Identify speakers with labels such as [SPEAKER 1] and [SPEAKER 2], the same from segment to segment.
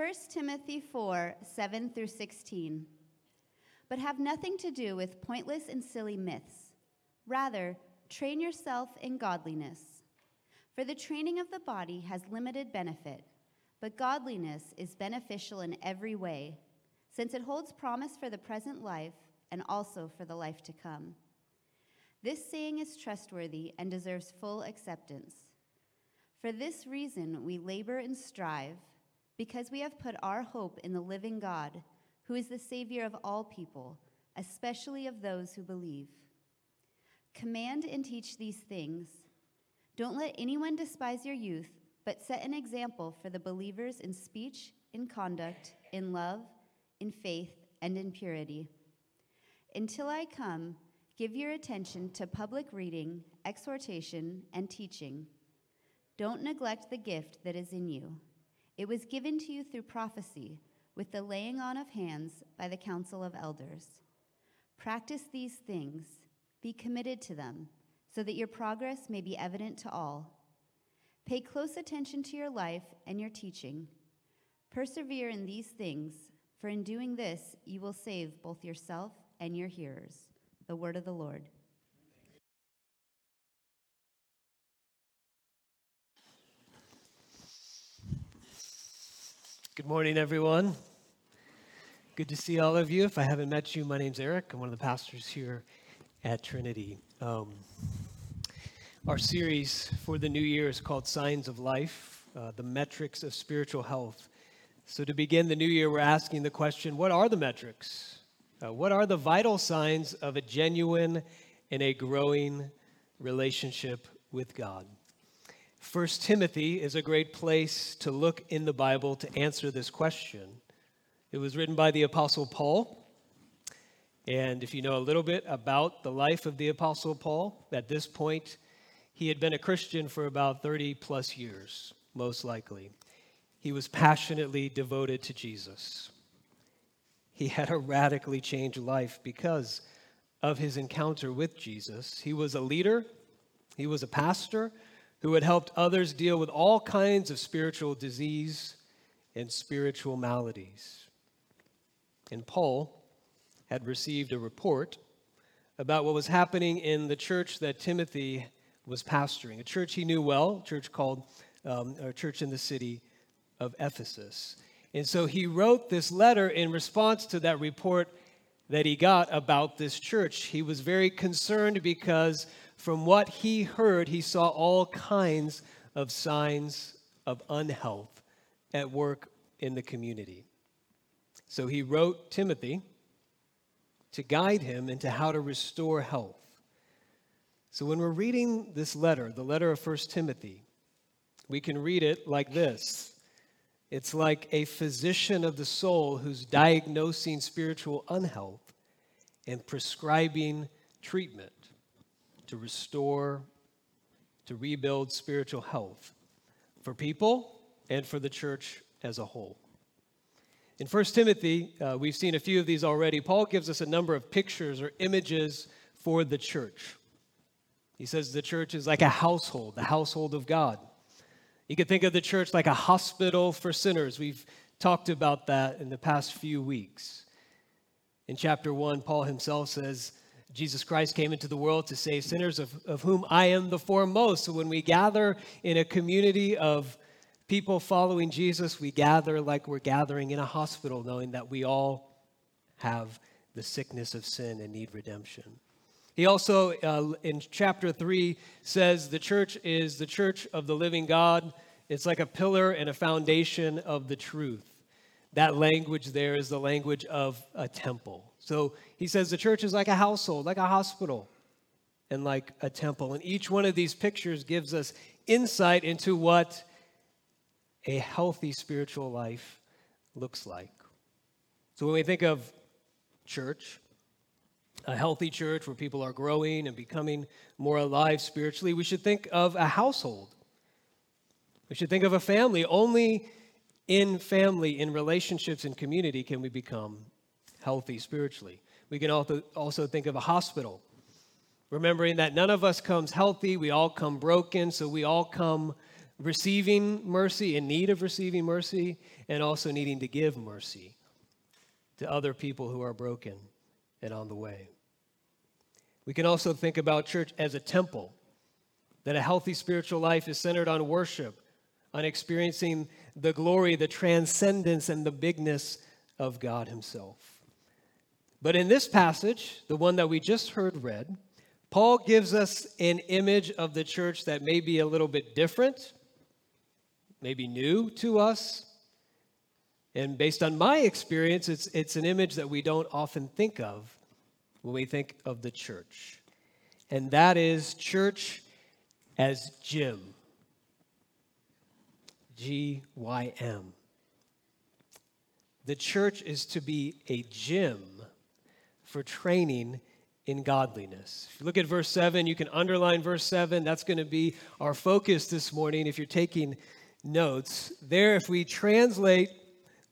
[SPEAKER 1] 1 Timothy 4 7 through 16. But have nothing to do with pointless and silly myths. Rather, train yourself in godliness. For the training of the body has limited benefit, but godliness is beneficial in every way, since it holds promise for the present life and also for the life to come. This saying is trustworthy and deserves full acceptance. For this reason, we labor and strive, because we have put our hope in the living God, who is the Savior of all people, especially of those who believe. Command and teach these things. Don't let anyone despise your youth, but set an example for the believers in speech, in conduct, in love, in faith, and in purity. Until I come, give your attention to public reading, exhortation, and teaching. Don't neglect the gift that is in you. It was given to you through prophecy, with the laying on of hands by the council of elders. Practice these things, be committed to them, so that your progress may be evident to all. Pay close attention to your life and your teaching. Persevere in these things, for in doing this, you will save both yourself and your hearers. The word of the Lord.
[SPEAKER 2] Good morning, everyone. Good to see all of you. If I haven't met you, my name's Eric. I'm one of the pastors here at Trinity. Um, our series for the new year is called Signs of Life, uh, the metrics of spiritual health. So, to begin the new year, we're asking the question what are the metrics? Uh, what are the vital signs of a genuine and a growing relationship with God? First Timothy is a great place to look in the Bible to answer this question. It was written by the Apostle Paul. And if you know a little bit about the life of the Apostle Paul, at this point, he had been a Christian for about 30 plus years, most likely. He was passionately devoted to Jesus. He had a radically changed life because of his encounter with Jesus. He was a leader, he was a pastor who had helped others deal with all kinds of spiritual disease and spiritual maladies. And Paul had received a report about what was happening in the church that Timothy was pastoring, a church he knew well, a church called um, a church in the city of Ephesus. And so he wrote this letter in response to that report that he got about this church. He was very concerned because from what he heard, he saw all kinds of signs of unhealth at work in the community. So he wrote Timothy to guide him into how to restore health. So when we're reading this letter, the letter of 1 Timothy, we can read it like this it's like a physician of the soul who's diagnosing spiritual unhealth and prescribing treatment to restore, to rebuild spiritual health for people and for the church as a whole. In 1 Timothy, uh, we've seen a few of these already. Paul gives us a number of pictures or images for the church. He says the church is like a household, the household of God. You could think of the church like a hospital for sinners. We've talked about that in the past few weeks. In chapter 1, Paul himself says, Jesus Christ came into the world to save sinners, of, of whom I am the foremost. So when we gather in a community of people following Jesus, we gather like we're gathering in a hospital, knowing that we all have the sickness of sin and need redemption. He also, uh, in chapter 3, says the church is the church of the living God. It's like a pillar and a foundation of the truth. That language there is the language of a temple. So he says the church is like a household, like a hospital, and like a temple. And each one of these pictures gives us insight into what a healthy spiritual life looks like. So when we think of church, a healthy church where people are growing and becoming more alive spiritually, we should think of a household. We should think of a family. Only in family, in relationships, in community can we become healthy spiritually. We can also, think of a hospital, remembering that none of us comes healthy, we all come broken, so we all come receiving mercy, in need of receiving mercy, and also needing to give mercy to other people who are broken and on the way. We can also think about church as a temple, that a healthy spiritual life is centered on worship, on experiencing the glory, the transcendence, and the bigness of God Himself. But in this passage, the one that we just heard read, Paul gives us an image of the church that may be a little bit different, maybe new to us. And based on my experience, it's, it's an image that we don't often think of when we think of the church. And that is church as gym. G Y M. The church is to be a gym for training in godliness. If you look at verse 7, you can underline verse 7. That's going to be our focus this morning if you're taking notes. There, if we translate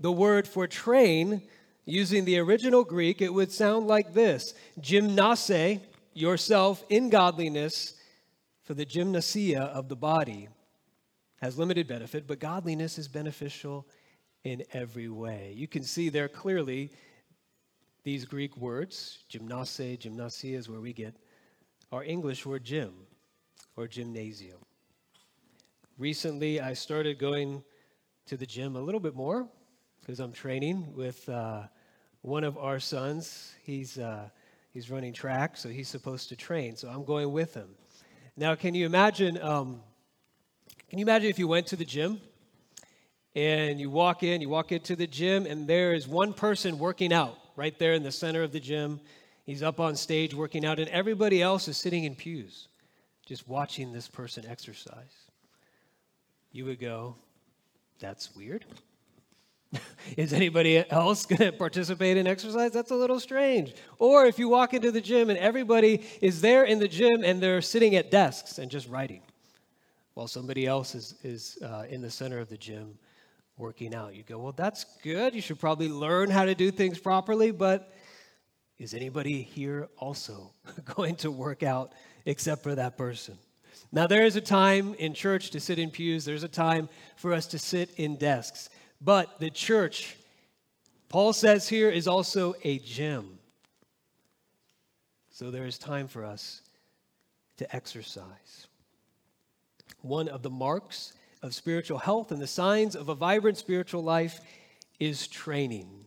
[SPEAKER 2] the word for train using the original Greek, it would sound like this Gymnase yourself in godliness, for the gymnasia of the body has limited benefit, but godliness is beneficial in every way. You can see there clearly these Greek words, gymnase, gymnasia is where we get our English word gym or gymnasium. Recently, I started going to the gym a little bit more because I'm training with uh, one of our sons. He's, uh, he's running track, so he's supposed to train. So I'm going with him. Now, can you imagine? Um, can you imagine if you went to the gym and you walk in, you walk into the gym, and there is one person working out right there in the center of the gym. He's up on stage working out, and everybody else is sitting in pews just watching this person exercise. You would go, That's weird. is anybody else going to participate in exercise? That's a little strange. Or if you walk into the gym and everybody is there in the gym and they're sitting at desks and just writing while somebody else is, is uh, in the center of the gym working out. You go, well, that's good. You should probably learn how to do things properly, but is anybody here also going to work out except for that person? Now, there is a time in church to sit in pews, there's a time for us to sit in desks. But the church, Paul says here, is also a gym. So there is time for us to exercise. One of the marks of spiritual health and the signs of a vibrant spiritual life is training.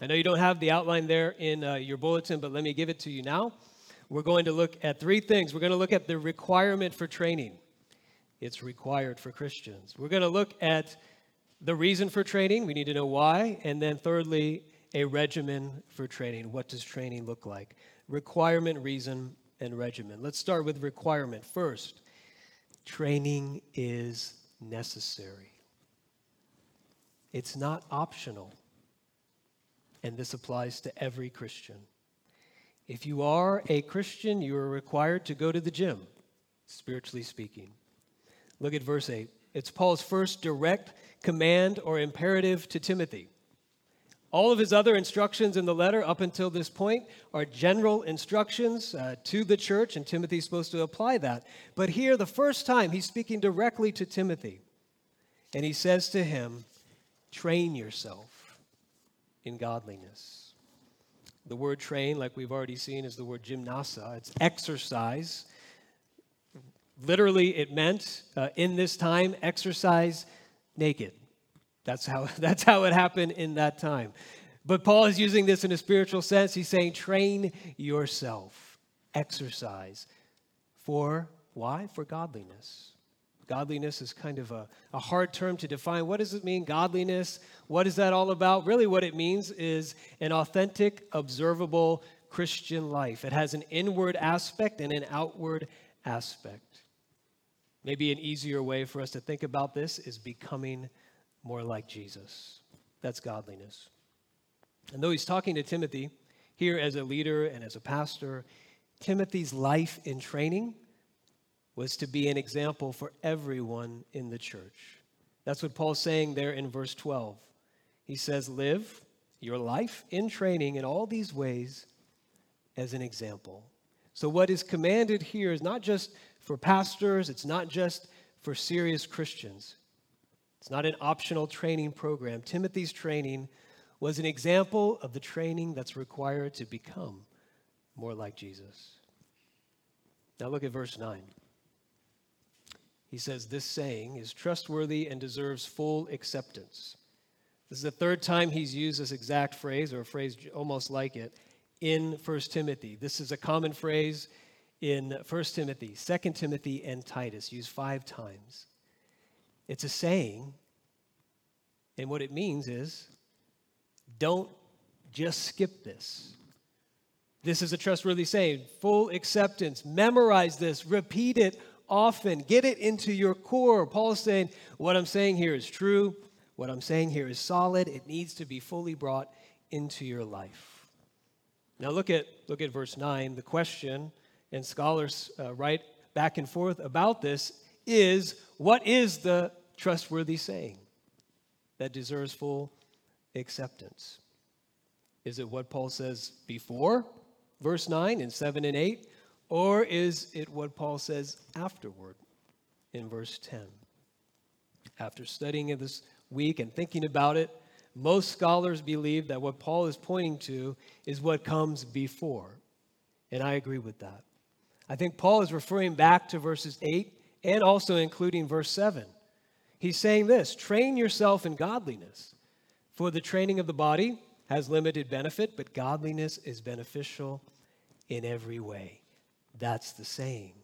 [SPEAKER 2] I know you don't have the outline there in uh, your bulletin, but let me give it to you now. We're going to look at three things. We're going to look at the requirement for training, it's required for Christians. We're going to look at the reason for training, we need to know why. And then, thirdly, a regimen for training. What does training look like? Requirement, reason, and regimen. Let's start with requirement. First, training is necessary. It's not optional. And this applies to every Christian. If you are a Christian, you are required to go to the gym, spiritually speaking. Look at verse 8. It's Paul's first direct command or imperative to Timothy. All of his other instructions in the letter up until this point are general instructions uh, to the church, and Timothy's supposed to apply that. But here, the first time, he's speaking directly to Timothy. And he says to him, Train yourself in godliness. The word train, like we've already seen, is the word gymnasa. It's exercise. Literally, it meant uh, in this time, exercise naked. That's how, that's how it happened in that time. But Paul is using this in a spiritual sense. He's saying, train yourself, exercise. For why? For godliness. Godliness is kind of a, a hard term to define. What does it mean, godliness? What is that all about? Really, what it means is an authentic, observable Christian life. It has an inward aspect and an outward aspect. Maybe an easier way for us to think about this is becoming more like Jesus. That's godliness. And though he's talking to Timothy here as a leader and as a pastor, Timothy's life in training was to be an example for everyone in the church. That's what Paul's saying there in verse 12. He says, Live your life in training in all these ways as an example. So, what is commanded here is not just for pastors, it's not just for serious Christians. It's not an optional training program. Timothy's training was an example of the training that's required to become more like Jesus. Now look at verse 9. He says, This saying is trustworthy and deserves full acceptance. This is the third time he's used this exact phrase, or a phrase almost like it, in 1 Timothy. This is a common phrase in 1 Timothy, 2 Timothy, and Titus, used five times. It's a saying, and what it means is don't just skip this. This is a trustworthy saying. Full acceptance. Memorize this. Repeat it often. Get it into your core. Paul is saying, What I'm saying here is true. What I'm saying here is solid. It needs to be fully brought into your life. Now look at, look at verse 9. The question, and scholars uh, write back and forth about this, is what is the trustworthy saying that deserves full acceptance? Is it what Paul says before verse 9 and 7 and 8? Or is it what Paul says afterward in verse 10? After studying it this week and thinking about it, most scholars believe that what Paul is pointing to is what comes before. And I agree with that. I think Paul is referring back to verses 8 and also including verse 7. He's saying this train yourself in godliness, for the training of the body has limited benefit, but godliness is beneficial in every way. That's the saying.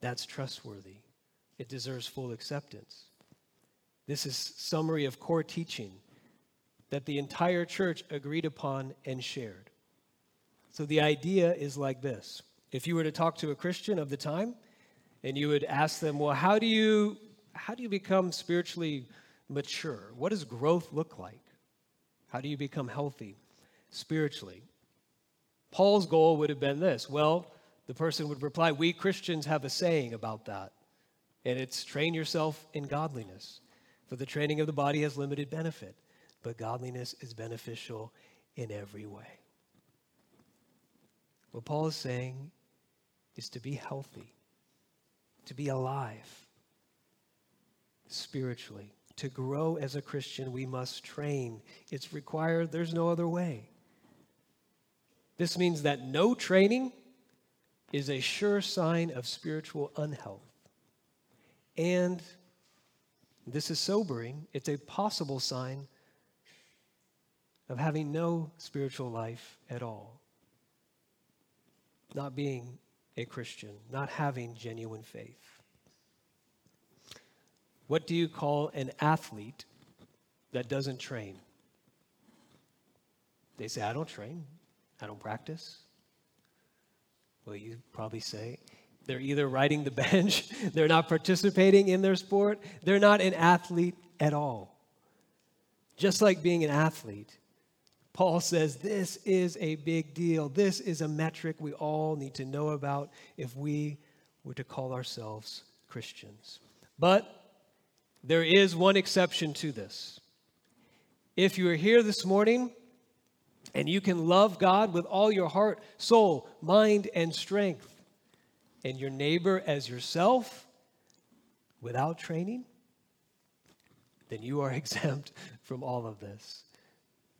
[SPEAKER 2] That's trustworthy. It deserves full acceptance. This is summary of core teaching that the entire church agreed upon and shared. So the idea is like this. If you were to talk to a Christian of the time and you would ask them, "Well, how do you how do you become spiritually mature? What does growth look like? How do you become healthy spiritually?" Paul's goal would have been this. Well, the person would reply, We Christians have a saying about that, and it's train yourself in godliness. For the training of the body has limited benefit, but godliness is beneficial in every way. What Paul is saying is to be healthy, to be alive spiritually. To grow as a Christian, we must train. It's required, there's no other way. This means that no training is a sure sign of spiritual unhealth. And this is sobering, it's a possible sign of having no spiritual life at all. Not being a Christian, not having genuine faith. What do you call an athlete that doesn't train? They say, I don't train. I don't practice. Well, you probably say they're either riding the bench, they're not participating in their sport, they're not an athlete at all. Just like being an athlete, Paul says this is a big deal. This is a metric we all need to know about if we were to call ourselves Christians. But there is one exception to this. If you are here this morning and you can love God with all your heart, soul, mind, and strength, and your neighbor as yourself without training, then you are exempt from all of this.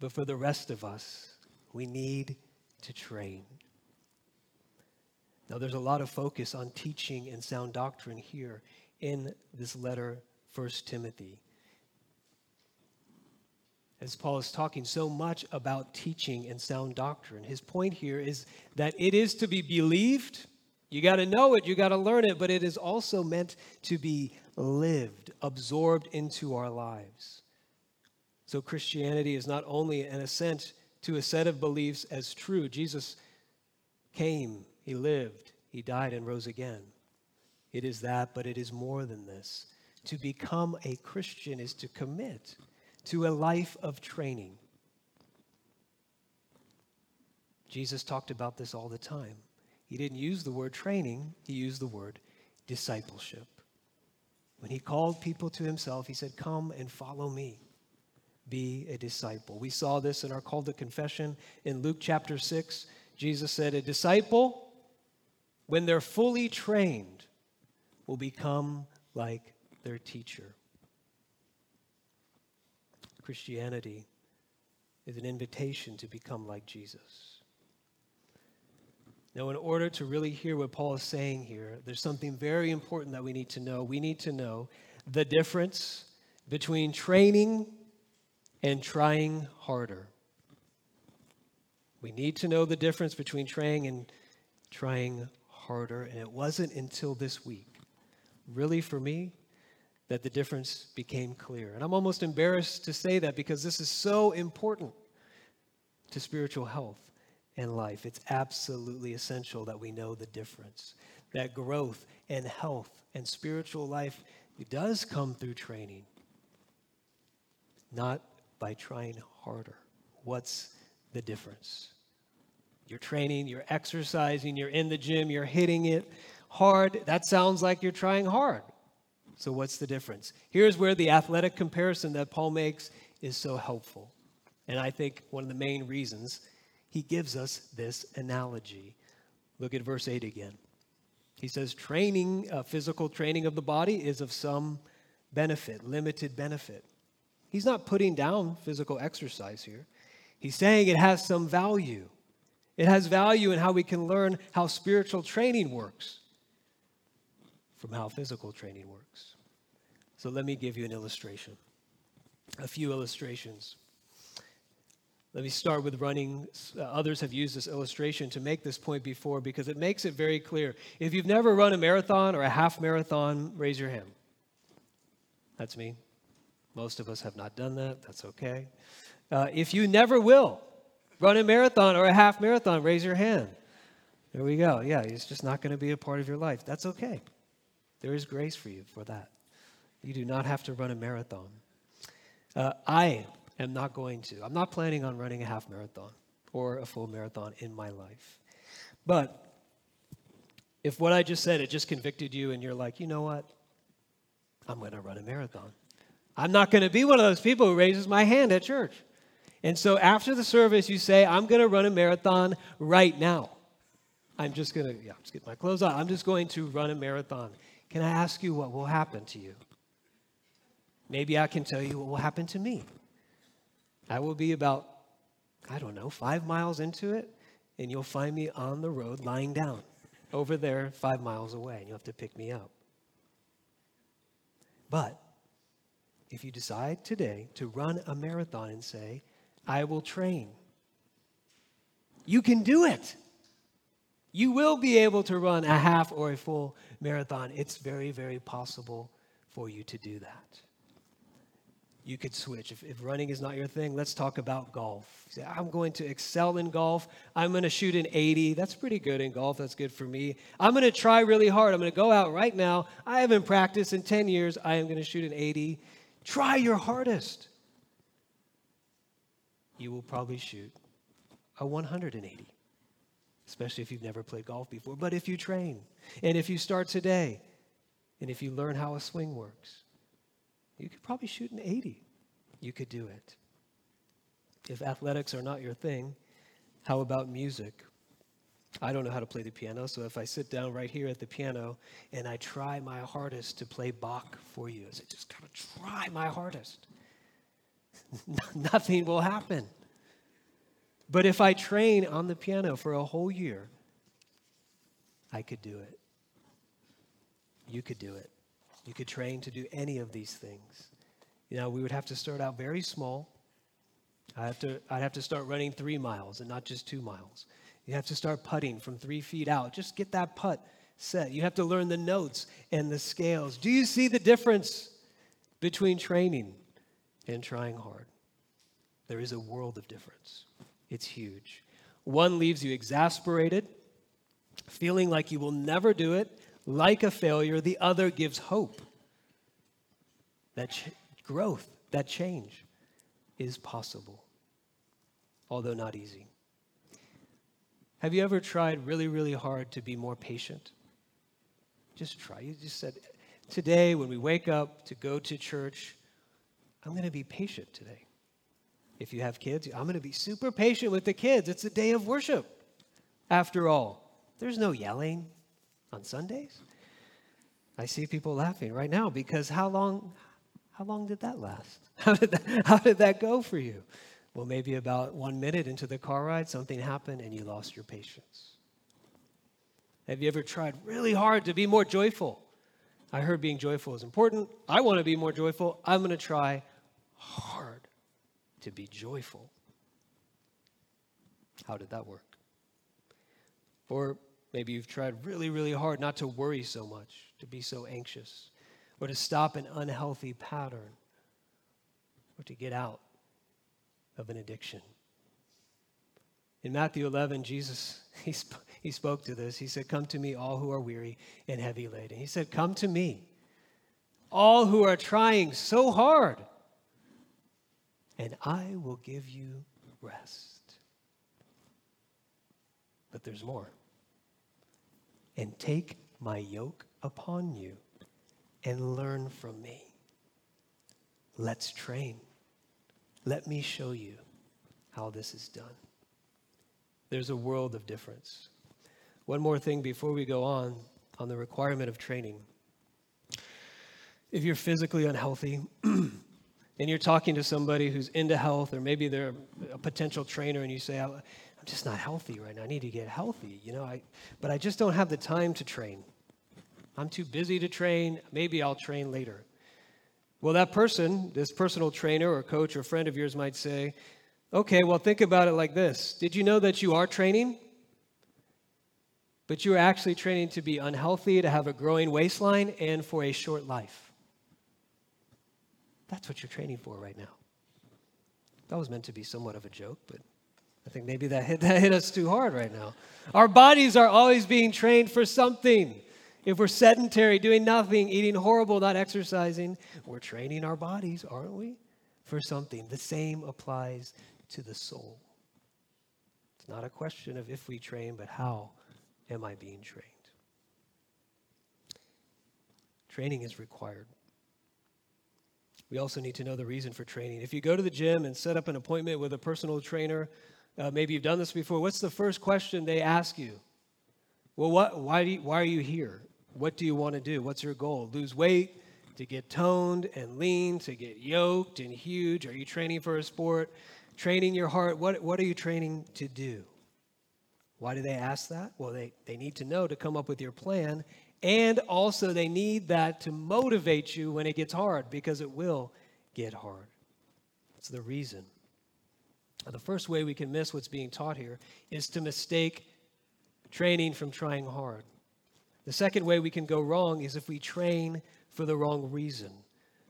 [SPEAKER 2] But for the rest of us, we need to train. Now, there's a lot of focus on teaching and sound doctrine here in this letter, First Timothy as Paul is talking so much about teaching and sound doctrine. His point here is that it is to be believed. You got to know it, you got to learn it, but it is also meant to be lived, absorbed into our lives. So Christianity is not only an assent to a set of beliefs as true. Jesus came, he lived, he died, and rose again. It is that, but it is more than this. To become a Christian is to commit to a life of training. Jesus talked about this all the time. He didn't use the word training, he used the word discipleship. When he called people to himself, he said, Come and follow me. Be a disciple. We saw this in our call to confession in Luke chapter 6. Jesus said, A disciple, when they're fully trained, will become like their teacher. Christianity is an invitation to become like Jesus. Now, in order to really hear what Paul is saying here, there's something very important that we need to know. We need to know the difference between training and trying harder. We need to know the difference between trying and trying harder. And it wasn't until this week, really for me, that the difference became clear. And I'm almost embarrassed to say that because this is so important to spiritual health and life. It's absolutely essential that we know the difference. That growth and health and spiritual life does come through training, not by trying harder. What's the difference? You're training, you're exercising, you're in the gym, you're hitting it hard. That sounds like you're trying hard. So, what's the difference? Here's where the athletic comparison that Paul makes is so helpful. And I think one of the main reasons he gives us this analogy. Look at verse 8 again. He says, training, uh, physical training of the body is of some benefit, limited benefit. He's not putting down physical exercise here. He's saying it has some value. It has value in how we can learn how spiritual training works from how physical training works. So let me give you an illustration, a few illustrations. Let me start with running. Uh, others have used this illustration to make this point before because it makes it very clear. If you've never run a marathon or a half marathon, raise your hand. That's me. Most of us have not done that. That's okay. Uh, if you never will run a marathon or a half marathon, raise your hand. There we go. Yeah, it's just not going to be a part of your life. That's okay. There is grace for you for that. You do not have to run a marathon. Uh, I am not going to. I'm not planning on running a half marathon or a full marathon in my life. But if what I just said, it just convicted you and you're like, you know what? I'm going to run a marathon. I'm not going to be one of those people who raises my hand at church. And so after the service, you say, I'm going to run a marathon right now. I'm just going to, yeah, just get my clothes on. I'm just going to run a marathon. Can I ask you what will happen to you? Maybe I can tell you what will happen to me. I will be about, I don't know, five miles into it, and you'll find me on the road lying down over there five miles away, and you'll have to pick me up. But if you decide today to run a marathon and say, I will train, you can do it. You will be able to run a half or a full marathon. It's very, very possible for you to do that you could switch. If, if, running is not your thing, let's talk about golf. Say, I'm going to excel in golf. I'm going to shoot an 80. That's pretty good in golf. That's good for me. I'm going to try really hard. I'm going to go out right now. I haven't practiced in 10 years. I am going to shoot an 80. Try your hardest. You will probably shoot a 180, especially if you've never played golf before. But if you train, and if you start today, and if you learn how a swing works, you could probably shoot an 80. You could do it. If athletics are not your thing, how about music? I don't know how to play the piano, so if I sit down right here at the piano and I try my hardest to play Bach for you, I just gotta try my hardest. Nothing will happen. But if I train on the piano for a whole year, I could do it. You could do it. You could train to do any of these things. You know, we would have to start out very small. I have to, I'd have to start running three miles and not just two miles. You have to start putting from three feet out. Just get that putt set. You have to learn the notes and the scales. Do you see the difference between training and trying hard? There is a world of difference. It's huge. One leaves you exasperated, feeling like you will never do it, like a failure, the other gives hope. That ch- growth, that change is possible, although not easy. Have you ever tried really, really hard to be more patient? Just try. You just said, today when we wake up to go to church, I'm going to be patient today. If you have kids, I'm going to be super patient with the kids. It's a day of worship. After all, there's no yelling, on Sundays? I see people laughing right now because how long, how long did that last? How did that, how did that go for you? Well, maybe about one minute into the car ride, something happened and you lost your patience. Have you ever tried really hard to be more joyful? I heard being joyful is important. I want to be more joyful. I'm going to try hard to be joyful. How did that work? Or maybe you've tried really, really hard not to worry so much, to be so anxious, or to stop an unhealthy pattern, or to get out of an addiction. In Matthew 11, Jesus, he, sp- he spoke to this. He said, Come to me, all who are weary and heavy laden. He said, Come to me, all who are trying so hard, and I will give you rest. But there's more. And take my yoke upon you and learn from me. Let's train. Let me show you how this is done. There's a world of difference. One more thing before we go on on the requirement of training. If you're physically unhealthy and you're talking to somebody who's into health, or maybe they're a potential trainer, and you say, I'm just not healthy right now. I need to get healthy, you know, I, but I just don't have the time to train. I'm too busy to train. Maybe I'll train later. Well, that person, this personal trainer or coach or friend of yours might say, okay, well, think about it like this Did you know that you are training? But you are actually training to be unhealthy, to have a growing waistline, and for a short life. That's what you're training for right now. That was meant to be somewhat of a joke, but I think maybe that hit, that hit us too hard right now. Our bodies are always being trained for something. If we're sedentary, doing nothing, eating horrible, not exercising, we're training our bodies, aren't we? For something. The same applies to the soul. It's not a question of if we train, but how am I being trained? Training is required. We also need to know the reason for training. If you go to the gym and set up an appointment with a personal trainer, uh, maybe you've done this before, what's the first question they ask you? Well, what, why, you, why are you here? What do you want to do? What's your goal? Lose weight, to get toned and lean, to get yoked and huge? Are you training for a sport? Training your heart? What, what are you training to do? Why do they ask that? Well, they, they need to know to come up with your plan. And also, they need that to motivate you when it gets hard because it will get hard. That's the reason. Now, the first way we can miss what's being taught here is to mistake training from trying hard. The second way we can go wrong is if we train for the wrong reason.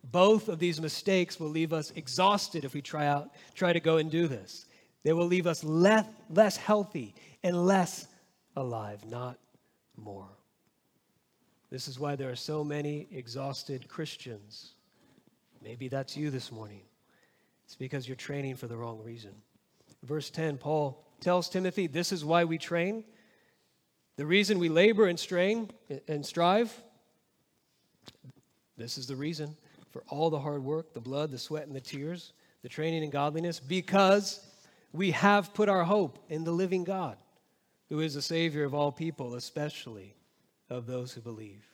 [SPEAKER 2] Both of these mistakes will leave us exhausted if we try out try to go and do this. They will leave us less, less healthy and less alive, not more. This is why there are so many exhausted Christians. Maybe that's you this morning. It's because you're training for the wrong reason. Verse 10, Paul tells Timothy, This is why we train the reason we labor and strain and strive, this is the reason for all the hard work, the blood, the sweat, and the tears, the training in godliness, because we have put our hope in the living God, who is the Savior of all people, especially of those who believe.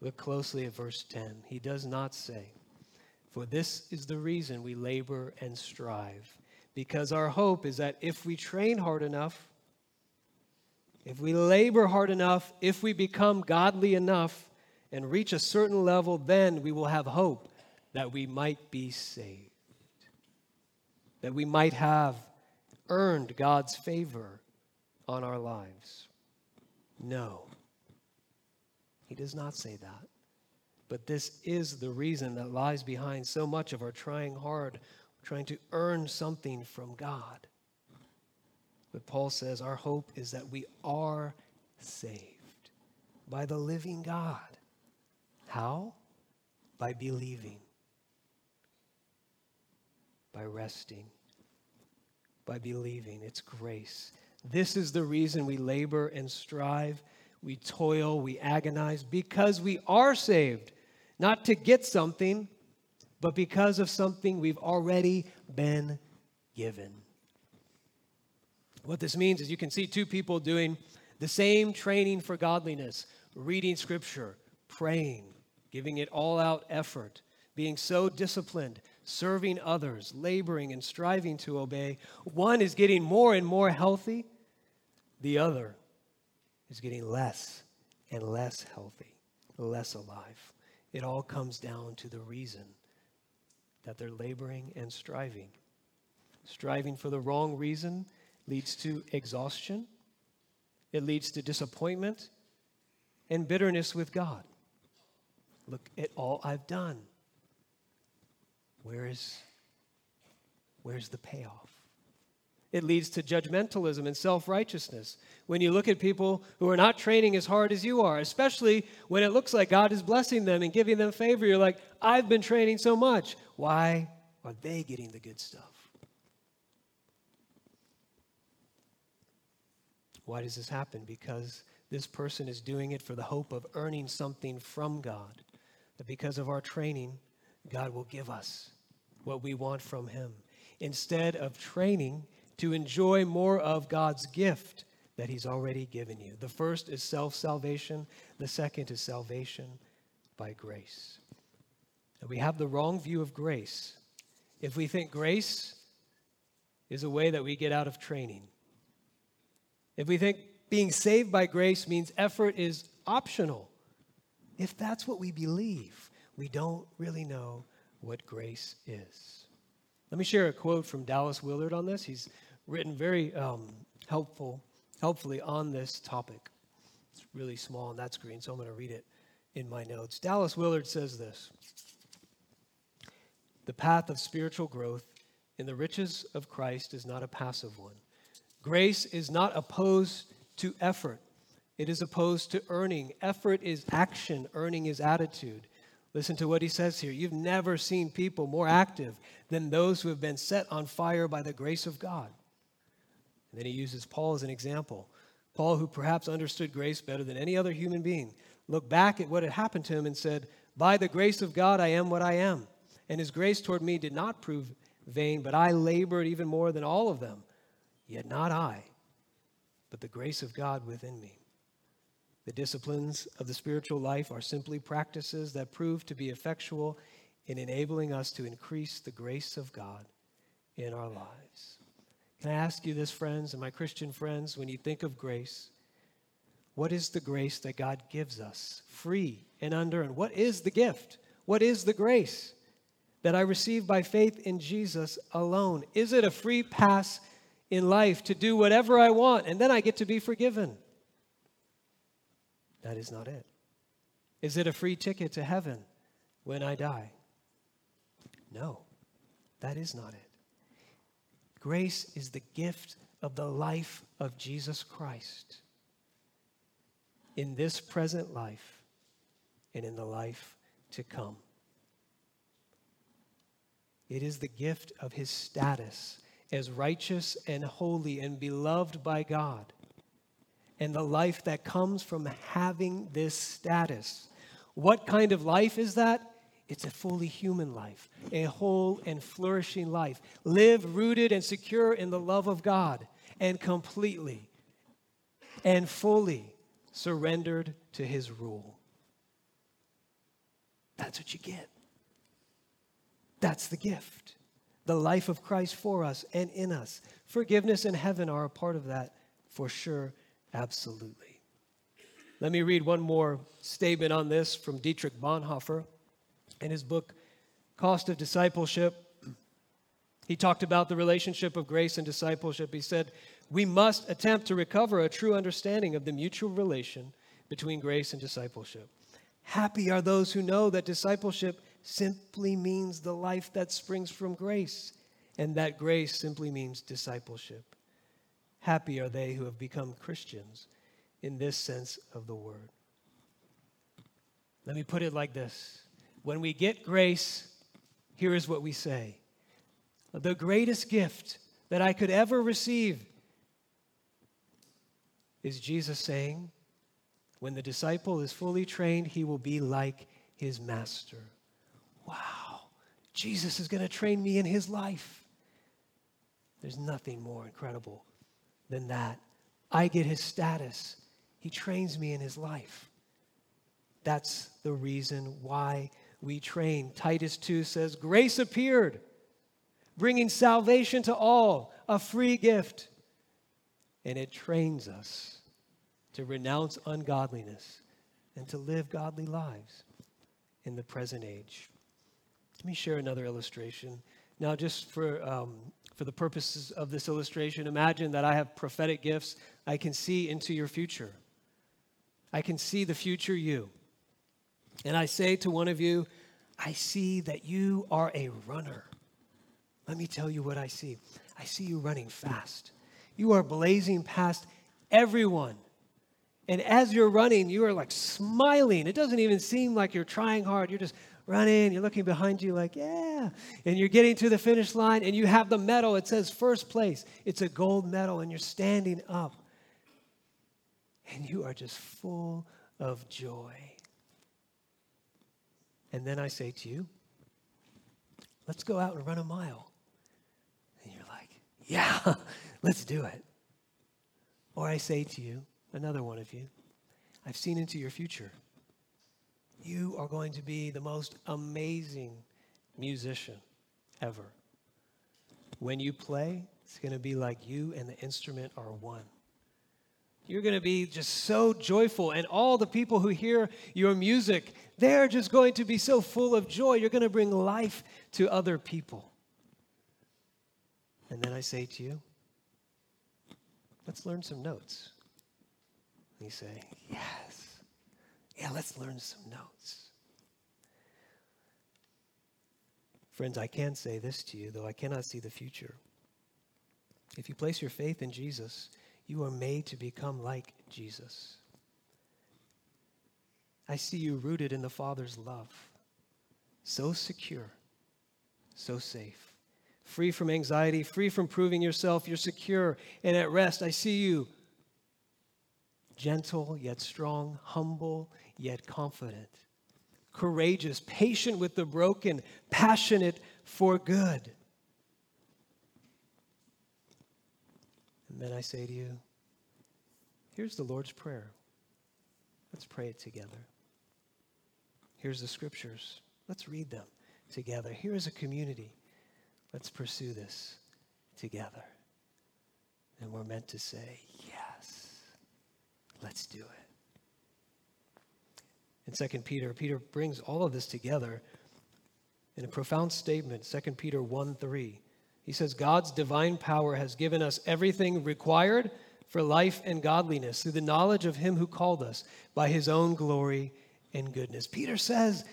[SPEAKER 2] Look closely at verse 10. He does not say, For this is the reason we labor and strive, because our hope is that if we train hard enough, if we labor hard enough, if we become godly enough and reach a certain level, then we will have hope that we might be saved, that we might have earned God's favor on our lives. No, he does not say that. But this is the reason that lies behind so much of our trying hard, trying to earn something from God. But Paul says our hope is that we are saved by the living God. How? By believing, by resting, by believing. It's grace. This is the reason we labor and strive, we toil, we agonize, because we are saved, not to get something, but because of something we've already been given. What this means is you can see two people doing the same training for godliness, reading scripture, praying, giving it all out effort, being so disciplined, serving others, laboring and striving to obey, one is getting more and more healthy, the other is getting less and less healthy, less alive. It all comes down to the reason that they're laboring and striving. Striving for the wrong reason leads to exhaustion, it leads to disappointment and bitterness with God. Look at all I've done. Where is where's the payoff? It leads to judgmentalism and self righteousness. When you look at people who are not training as hard as you are, especially when it looks like God is blessing them and giving them favor, you're like, I've been training so much. Why are they getting the good stuff? Why does this happen? Because this person is doing it for the hope of earning something from God. That because of our training, God will give us what we want from Him. Instead of training to enjoy more of God's gift that He's already given you. The first is self salvation, the second is salvation by grace. And we have the wrong view of grace if we think grace is a way that we get out of training. If we think being saved by grace means effort is optional, if that's what we believe, we don't really know what grace is. Let me share a quote from Dallas Willard on this. He's written very um, helpful, helpfully on this topic. It's really small on that screen, so I'm going to read it in my notes. Dallas Willard says this The path of spiritual growth in the riches of Christ is not a passive one. Grace is not opposed to effort, it is opposed to earning. Effort is action, earning is attitude. Listen to what he says here. You've never seen people more active than those who have been set on fire by the grace of God. And then he uses Paul as an example. Paul, who perhaps understood grace better than any other human being, looked back at what had happened to him and said, By the grace of God, I am what I am. And his grace toward me did not prove vain, but I labored even more than all of them. Yet not I, but the grace of God within me. The disciplines of the spiritual life are simply practices that prove to be effectual in enabling us to increase the grace of God in our lives. Can I ask you this, friends, and my Christian friends, when you think of grace, what is the grace that God gives us, free and unearned? What is the gift? What is the grace that I receive by faith in Jesus alone? Is it a free pass in life to do whatever I want and then I get to be forgiven? That is not it. Is it a free ticket to heaven when I die? No, that is not it. Grace is the gift of the life of Jesus Christ in this present life and in the life to come. It is the gift of his status as righteous and holy and beloved by God and the life that comes from having this status. What kind of life is that? It's a fully human life, a whole and flourishing life. Live rooted and secure in the love of God and completely and fully surrendered to his rule. That's what you get. That's the gift. The life of Christ for us and in us. Forgiveness and heaven are a part of that for sure Absolutely. Let me read one more statement on this from Dietrich Bonhoeffer in his book, Cost of Discipleship. He talked about the relationship of grace and discipleship. He said, We must attempt to recover a true understanding of the mutual relation between grace and discipleship. Happy are those who know that discipleship simply means the life that springs from grace, and that grace simply means discipleship. Happy are they who have become Christians in this sense of the word. Let me put it like this When we get grace, here is what we say The greatest gift that I could ever receive is Jesus saying, When the disciple is fully trained, he will be like his master. Wow, Jesus is going to train me in his life. There's nothing more incredible than that. I get his status. He trains me in his life. That's the reason why we train. Titus 2 says, Grace appeared, bringing salvation to all, a free gift. And it trains us to renounce ungodliness and to live godly lives in the present age. Let me share another illustration. Now, just for, um, for the purposes of this illustration, imagine that I have prophetic gifts. I can see into your future. I can see the future you. And I say to one of you, I see that you are a runner. Let me tell you what I see. I see you running fast. You are blazing past everyone. And as you're running, you are like smiling. It doesn't even seem like you're trying hard. You're just running. You're looking behind you, like, yeah. And you're getting to the finish line, and you have the medal. It says first place. It's a gold medal, and you're standing up. And you are just full of joy. And then I say to you, let's go out and run a mile. And you're like, yeah, let's do it. Or I say to you, another one of you, I've seen into your future. You are going to be the most amazing musician ever. When you play, it's going to be like you and the instrument are one. You're going to be just so joyful, and all the people who hear your music, they're just going to be so full of joy. You're going to bring life to other people. And then I say to you, let's learn some notes. And you say, yes. Yeah, let's learn some notes. Friends, I can say this to you, though I cannot see the future. If you place your faith in Jesus, you are made to become like Jesus. I see you rooted in the Father's love, so secure, so safe, free from anxiety, free from proving yourself. You're secure and at rest. I see you gentle yet strong, humble yet confident, courageous, patient with the broken, passionate for good. And then I say to you, here's the Lord's Prayer. Let's pray it together. Here's the scriptures. Let's read them together. Here is a community. Let's pursue this together. And we're meant to say, yes, let's do it. In 2 Peter, Peter brings all of this together in a profound statement, 2 Peter 1 3. He says, God's divine power has given us everything required for life and godliness through the knowledge of Him who called us by His own glory and goodness. Peter says,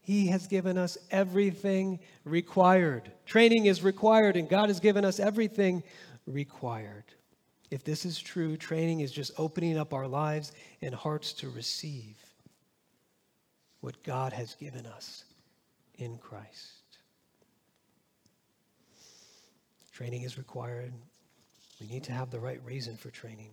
[SPEAKER 2] He has given us everything required. Training is required, and God has given us everything required. If this is true, training is just opening up our lives and hearts to receive what God has given us in Christ. Training is required. We need to have the right reason for training.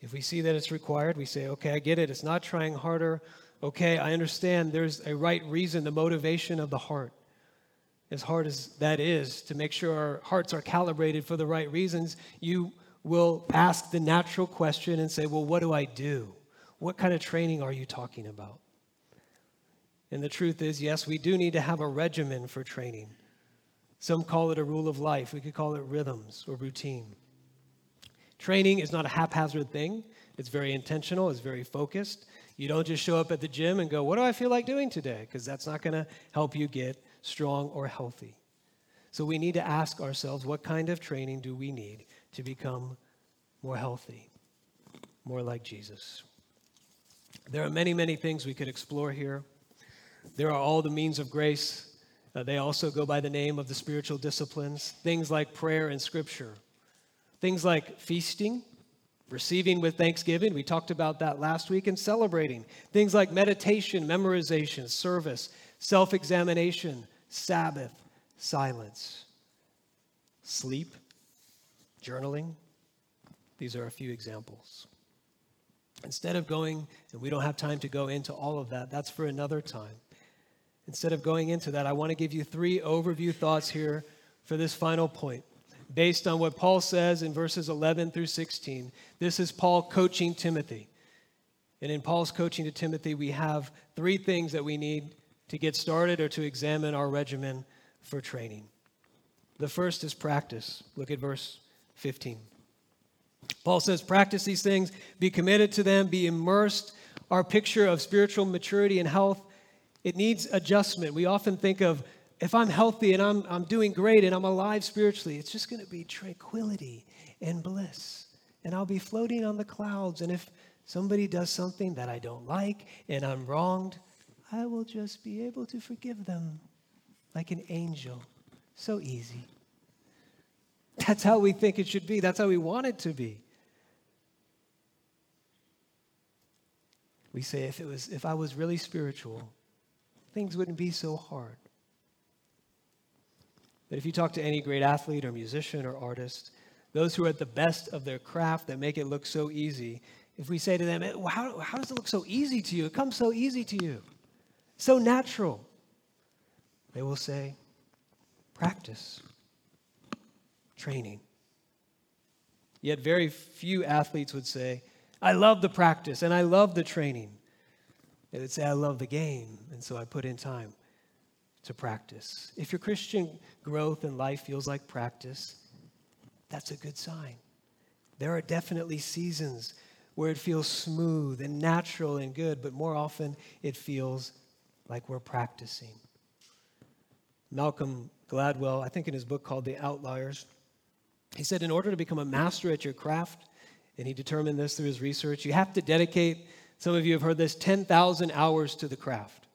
[SPEAKER 2] If we see that it's required, we say, okay, I get it. It's not trying harder. Okay, I understand there's a right reason, the motivation of the heart. As hard as that is to make sure our hearts are calibrated for the right reasons, you will ask the natural question and say, well, what do I do? What kind of training are you talking about? And the truth is, yes, we do need to have a regimen for training. Some call it a rule of life. We could call it rhythms or routine. Training is not a haphazard thing, it's very intentional, it's very focused. You don't just show up at the gym and go, What do I feel like doing today? Because that's not going to help you get strong or healthy. So we need to ask ourselves what kind of training do we need to become more healthy, more like Jesus? There are many, many things we could explore here. There are all the means of grace uh, they also go by the name of the spiritual disciplines, things like prayer and scripture, things like feasting, receiving with thanksgiving. We talked about that last week, and celebrating. Things like meditation, memorization, service, self examination, Sabbath, silence, sleep, journaling. These are a few examples. Instead of going, and we don't have time to go into all of that, that's for another time. Instead of going into that, I want to give you three overview thoughts here for this final point. Based on what Paul says in verses 11 through 16, this is Paul coaching Timothy. And in Paul's coaching to Timothy, we have three things that we need to get started or to examine our regimen for training. The first is practice. Look at verse 15. Paul says, Practice these things, be committed to them, be immersed. Our picture of spiritual maturity and health, it needs adjustment. We often think of if I'm healthy and I'm, I'm doing great and I'm alive spiritually, it's just going to be tranquility and bliss. And I'll be floating on the clouds. And if somebody does something that I don't like and I'm wronged, I will just be able to forgive them like an angel. So easy. That's how we think it should be. That's how we want it to be. We say if it was if I was really spiritual, things wouldn't be so hard. But if you talk to any great athlete or musician or artist, those who are at the best of their craft that make it look so easy, if we say to them, eh, how, how does it look so easy to you? It comes so easy to you, so natural. They will say, practice, training. Yet very few athletes would say, I love the practice and I love the training. Say, I love the game, and so I put in time to practice. If your Christian growth in life feels like practice, that's a good sign. There are definitely seasons where it feels smooth and natural and good, but more often it feels like we're practicing. Malcolm Gladwell, I think in his book called The Outliers, he said, in order to become a master at your craft, and he determined this through his research, you have to dedicate, some of you have heard this, 10,000 hours to the craft.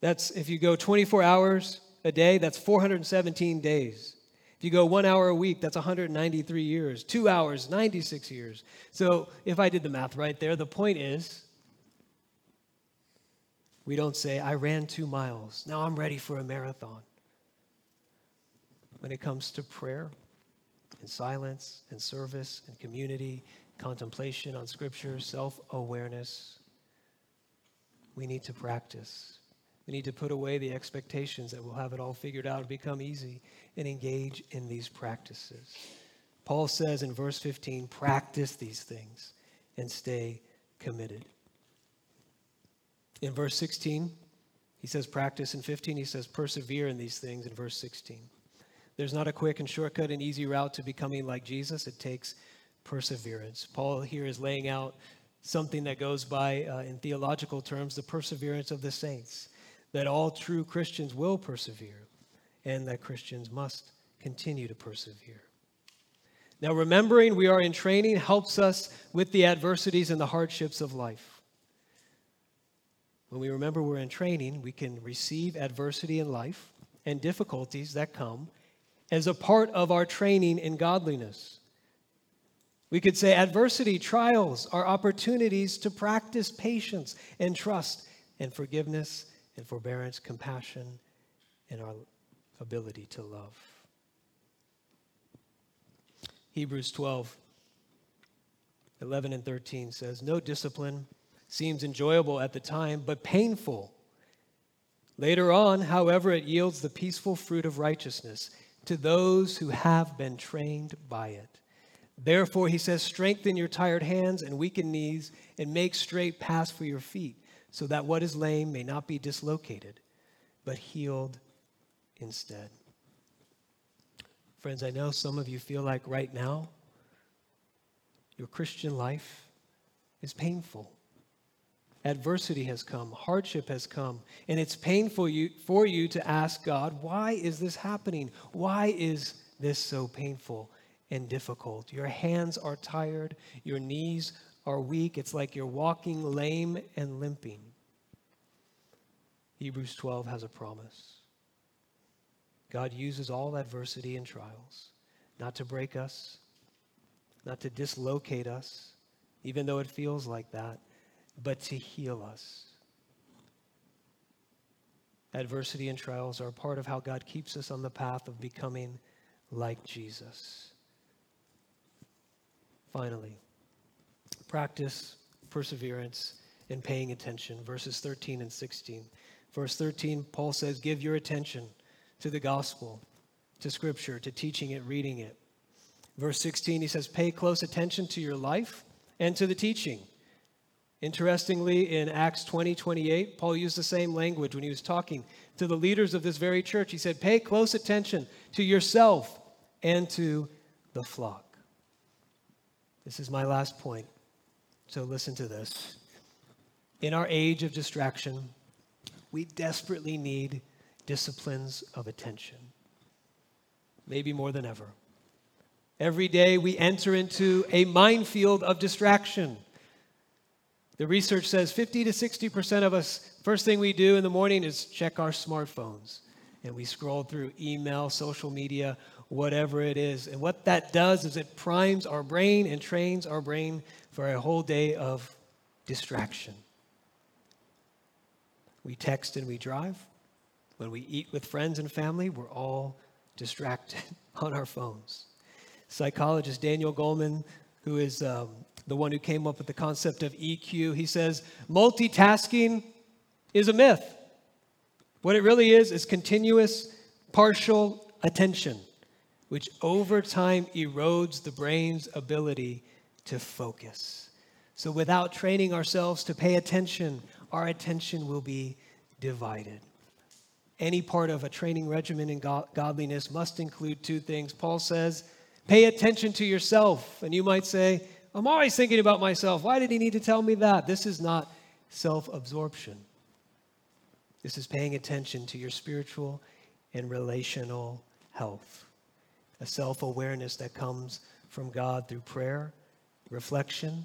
[SPEAKER 2] That's, if you go 24 hours a day, that's 417 days. If you go one hour a week, that's 193 years. Two hours, 96 years. So if I did the math right there, the point is we don't say, I ran two miles. Now I'm ready for a marathon. When it comes to prayer and silence and service and community, contemplation on Scripture, self awareness, we need to practice. We need to put away the expectations that we'll have it all figured out and become easy and engage in these practices. Paul says in verse 15, practice these things and stay committed. In verse 16, he says practice. In 15, he says persevere in these things in verse 16. There's not a quick and shortcut and easy route to becoming like Jesus. It takes perseverance. Paul here is laying out something that goes by, uh, in theological terms, the perseverance of the saints, that all true Christians will persevere, and that Christians must continue to persevere. Now, remembering we are in training helps us with the adversities and the hardships of life. When we remember we're in training, we can receive adversity in life and difficulties that come as a part of our training in godliness. We could say adversity, trials are opportunities to practice patience and trust and forgiveness and forbearance, compassion, and our ability to love. Hebrews 12, 11 and 13 says, No discipline seems enjoyable at the time, but painful. Later on, however, it yields the peaceful fruit of righteousness to those who have been trained by it. Therefore, he says, strengthen your tired hands and weakened knees, and make straight paths for your feet, so that what is lame may not be dislocated, but healed instead. Friends, I know some of you feel like right now your Christian life is painful adversity has come, hardship has come, and it's painful you, for you to ask God, why is this happening? Why is this so painful and difficult? Your hands are tired, your knees are weak. It's like you're walking lame and limping. Hebrews 12 has a promise. God uses all adversity and trials not to break us, not to dislocate us, even though it feels like that but to heal us. Adversity and trials are part of how God keeps us on the path of becoming like Jesus. Finally, practice perseverance and paying attention. Verses 13 and 16. Verse 13, Paul says, Give your attention to the gospel, to scripture, to teaching it, reading it. Verse 16, he says, Pay close attention to your life and to the teaching. Interestingly, in Acts 20 28, Paul used the same language when he was talking to the leaders of this very church. He said, Pay close attention to yourself and to the flock. This is my last point. So listen to this. In our age of distraction, we desperately need disciplines of attention, maybe more than ever. Every day we enter into a minefield of distraction. The research says 50 to 60% of us, first thing we do in the morning is check our smartphones. And we scroll through email, social media, whatever it is. And what that does is it primes our brain and trains our brain for a whole day of distraction. We text and we drive. When we eat with friends and family, we're all distracted on our phones. Psychologist Daniel Goleman, who is um, the one who came up with the concept of EQ, he says multitasking is a myth. What it really is is continuous, partial attention, which over time erodes the brain's ability to focus. So, without training ourselves to pay attention, our attention will be divided. Any part of a training regimen in godliness must include two things. Paul says, pay attention to yourself. And you might say, I'm always thinking about myself. Why did he need to tell me that? This is not self absorption. This is paying attention to your spiritual and relational health, a self awareness that comes from God through prayer, reflection,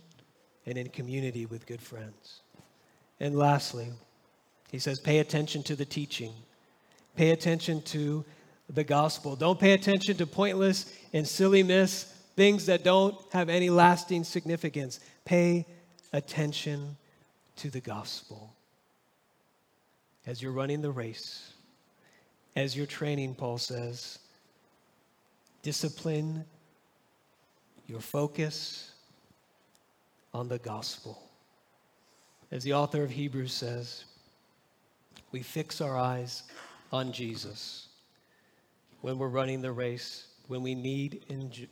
[SPEAKER 2] and in community with good friends. And lastly, he says, pay attention to the teaching, pay attention to the gospel. Don't pay attention to pointless and silly myths things that don't have any lasting significance. Pay attention to the gospel. As you're running the race, as you're training, Paul says, discipline your focus on the gospel. As the author of Hebrews says, we fix our eyes on Jesus when we're running the race when we need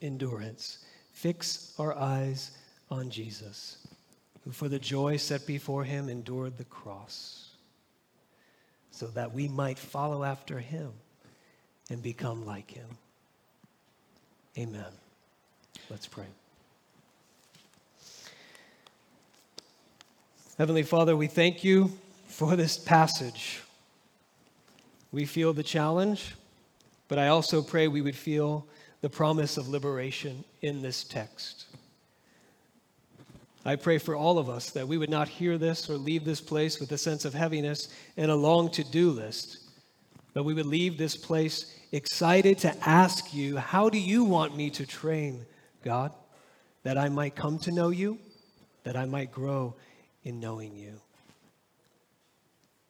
[SPEAKER 2] endurance, fix our eyes on Jesus, who for the joy set before him endured the cross, so that we might follow after him and become like him. Amen. Let's pray. Heavenly Father, we thank you for this passage. We feel the challenge but I also pray we would feel the promise of liberation in this text. I pray for all of us that we would not hear this or leave this place with a sense of heaviness and a long to do list, but we would leave this place excited to ask you, How do you want me to train, God, that I might come to know you, that I might grow in knowing you?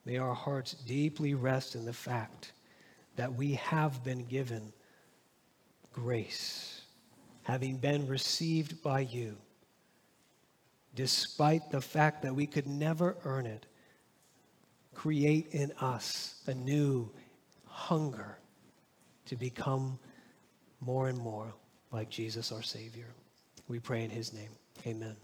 [SPEAKER 2] May our hearts deeply rest in the fact that we have been given grace, having been received by you, despite the fact that we could never earn it. Create in us a new hunger to become more and more like Jesus our Savior. We pray in His name. Amen.